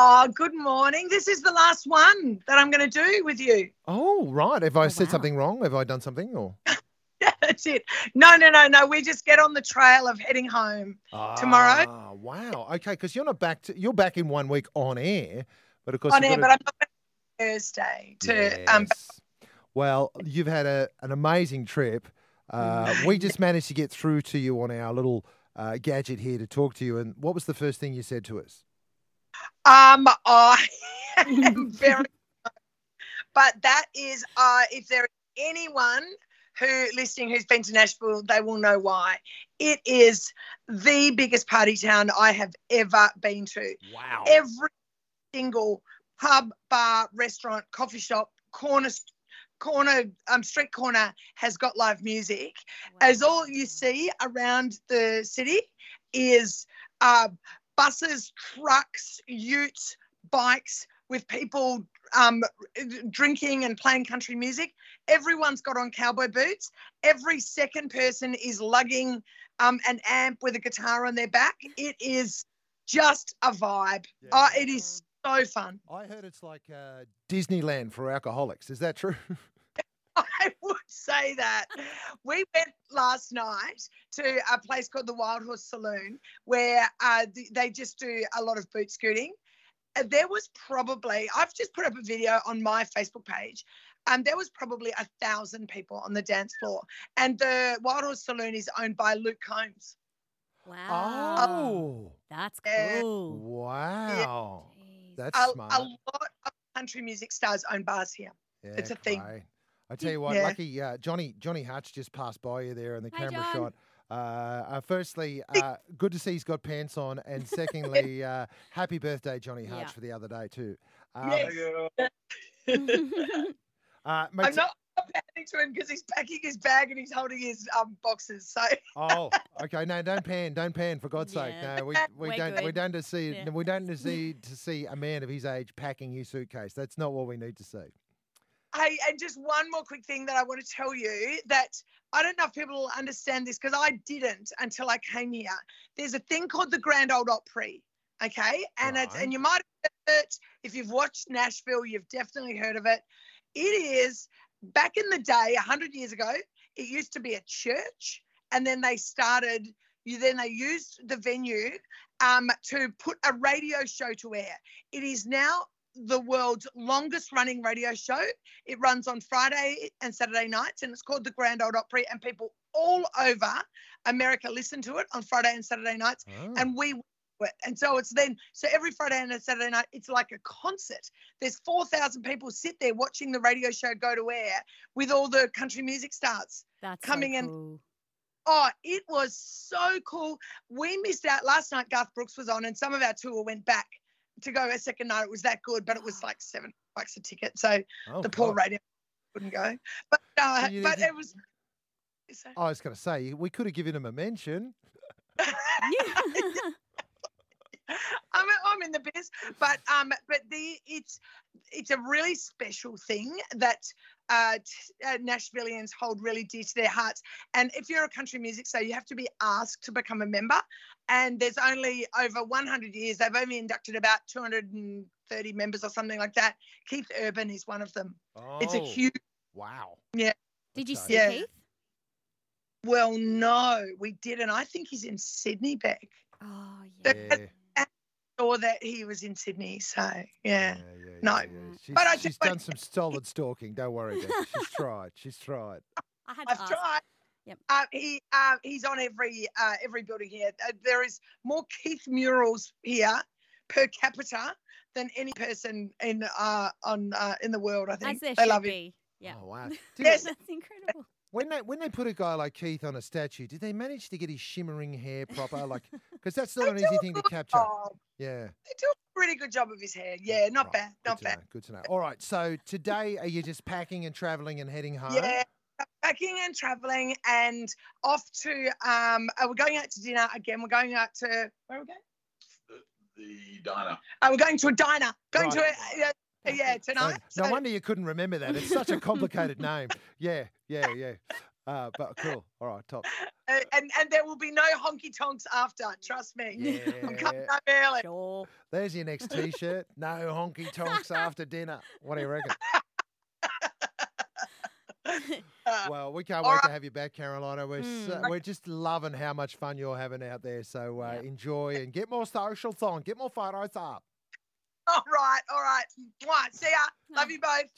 Oh, good morning. This is the last one that I'm going to do with you. Oh, right. Have I Oh, said wow. something wrong? Have I done something? Or Yeah, that's it. No, no, no, no. We just get on the trail of heading home. Tomorrow? Ah, wow. Okay, because you're not back. To, you're back in one week on air, but of course on air, got but I'm not back Thursday to um. Yes. Well, you've had a, an amazing trip. Uh, we just managed to get through to you on our little uh, gadget here to talk to you. And what was the first thing you said to us? Um, I am very, but that is, uh, if there is anyone who listening who's been to Nashville, they will know why. It is the biggest party town I have ever been to. Wow. Every single pub, bar, restaurant, coffee shop, corner, corner, um, street corner has got live music. As all you see around the city is uh, buses, trucks, utes, bikes with people um, drinking and playing country music. Everyone's got on cowboy boots. Every second person is lugging um, an amp with a guitar on their back. It is just a vibe. Yeah. Oh, it is so fun. I heard it's like uh, Disneyland for alcoholics. Is that true? I would say that. We went last night to a place called the Wild Horse Saloon where uh, they just do a lot of boot scooting. Uh, There was probably, I've just put up a video on my Facebook page. Um, there was probably a thousand people on the dance floor. And the Wild Horse Saloon is owned by Luke Combs. Wow. Oh, That's Yeah. cool. wow. Jeez. That's A, smart. a lot of country music stars own bars here. Yeah, It's a thing. great. I tell you what, Yeah. lucky uh, Johnny Johnny Hutch just passed by you there in the Hi, camera John. shot. Uh, uh, firstly, uh, good to see he's got pants on, and secondly, uh, happy birthday, Johnny Hutch, Yeah. for the other day too. Um, Yes. uh, mate, I'm not panning to him because he's packing his bag and he's holding his um, boxes. So Oh, okay. No, don't pan, don't pan for God's sake. No, we, we We're don't we don't to see Yeah. we don't to see to see a man of his age packing his suitcase. That's not what we need to see. Hey, and just one more quick thing that I want to tell you that I don't know if people will understand this because I didn't until I came here. There's a thing called the Grand Old Opry, okay? And it's and you might have heard it if you've watched Nashville, you've definitely heard of it. It is back in the day, hundred years ago, it used to be a church, and then they started. You then they used the venue um, to put a radio show to air. It is now the world's longest running radio show. It runs on Friday and Saturday nights, and it's called the Grand Old Opry. And people all over America listen to it on Friday and Saturday nights, Oh. and we it. And so it's then so every Friday and a Saturday night, it's like a concert. There's four thousand people sit there watching the radio show go to air with all the country music stars. That's coming so in- Oh, it was so cool. We missed out last night. Garth Brooks was on, and some of our tour went back to go a second night. It was that good, but it was like seven bucks a ticket. So Oh, the poor God. radio couldn't go. But uh, you but need to- it was. so- I was going to say we could have given him a mention. I'm, I'm in the biz, but um, but the it's it's a really special thing that uh, t- uh, Nashvillians hold really dear to their hearts. And if you're a country music star, you have to be asked to become a member. And there's only over 100 years. They've only inducted about 230 members or something like that. Keith Urban is one of them. Oh, It's a huge. wow. Yeah. Did you see Yeah. Keith? Well, no, we didn't. I think he's in Sydney, Beck. Oh But- yeah. Yeah. Or that he was in Sydney. So yeah. yeah, No. yeah. She's, But I she's just- done some solid stalking. Don't worry, Beck. She's tried. She's tried. I had I've ask. tried. Yep. Uh, he uh, he's on every uh, every building here. Uh, there is more Keith murals here per capita than any person in uh, on uh, in the world. I As think there they should love him. be. Yeah. Oh wow. Did Yes. That's incredible. when they when they put a guy like Keith on a statue, did they manage to get his shimmering hair proper? Like, because that's not an easy thing to capture. job. Yeah. They do a pretty good job of his hair. Yeah, not Right, bad, not to bad. Know, good to know. All right. So today, are you just packing and traveling and heading home? Yeah. Packing and traveling and off to um uh, we're going out to dinner again. We're going out to where are we going? the diner. Uh, we're going to a diner. Going Right. to a, uh, yeah Oh, tonight. no So- wonder you couldn't remember that. It's such a complicated name. Yeah, yeah, yeah. Uh, but cool. All right, top. Uh, and and there will be no honky tonks after. Trust me. Yeah. I'm coming Yeah. up early. Sure. There's your next T-shirt. No honky tonks after dinner. What do you reckon? Uh, Well, we can't All wait to have you back, Carolina. We're so, Mm. we're just loving how much fun you're having out there. So uh, Yep. enjoy and get more socials on, get more photos up. all right, all right. Mwah. See ya. Love you both.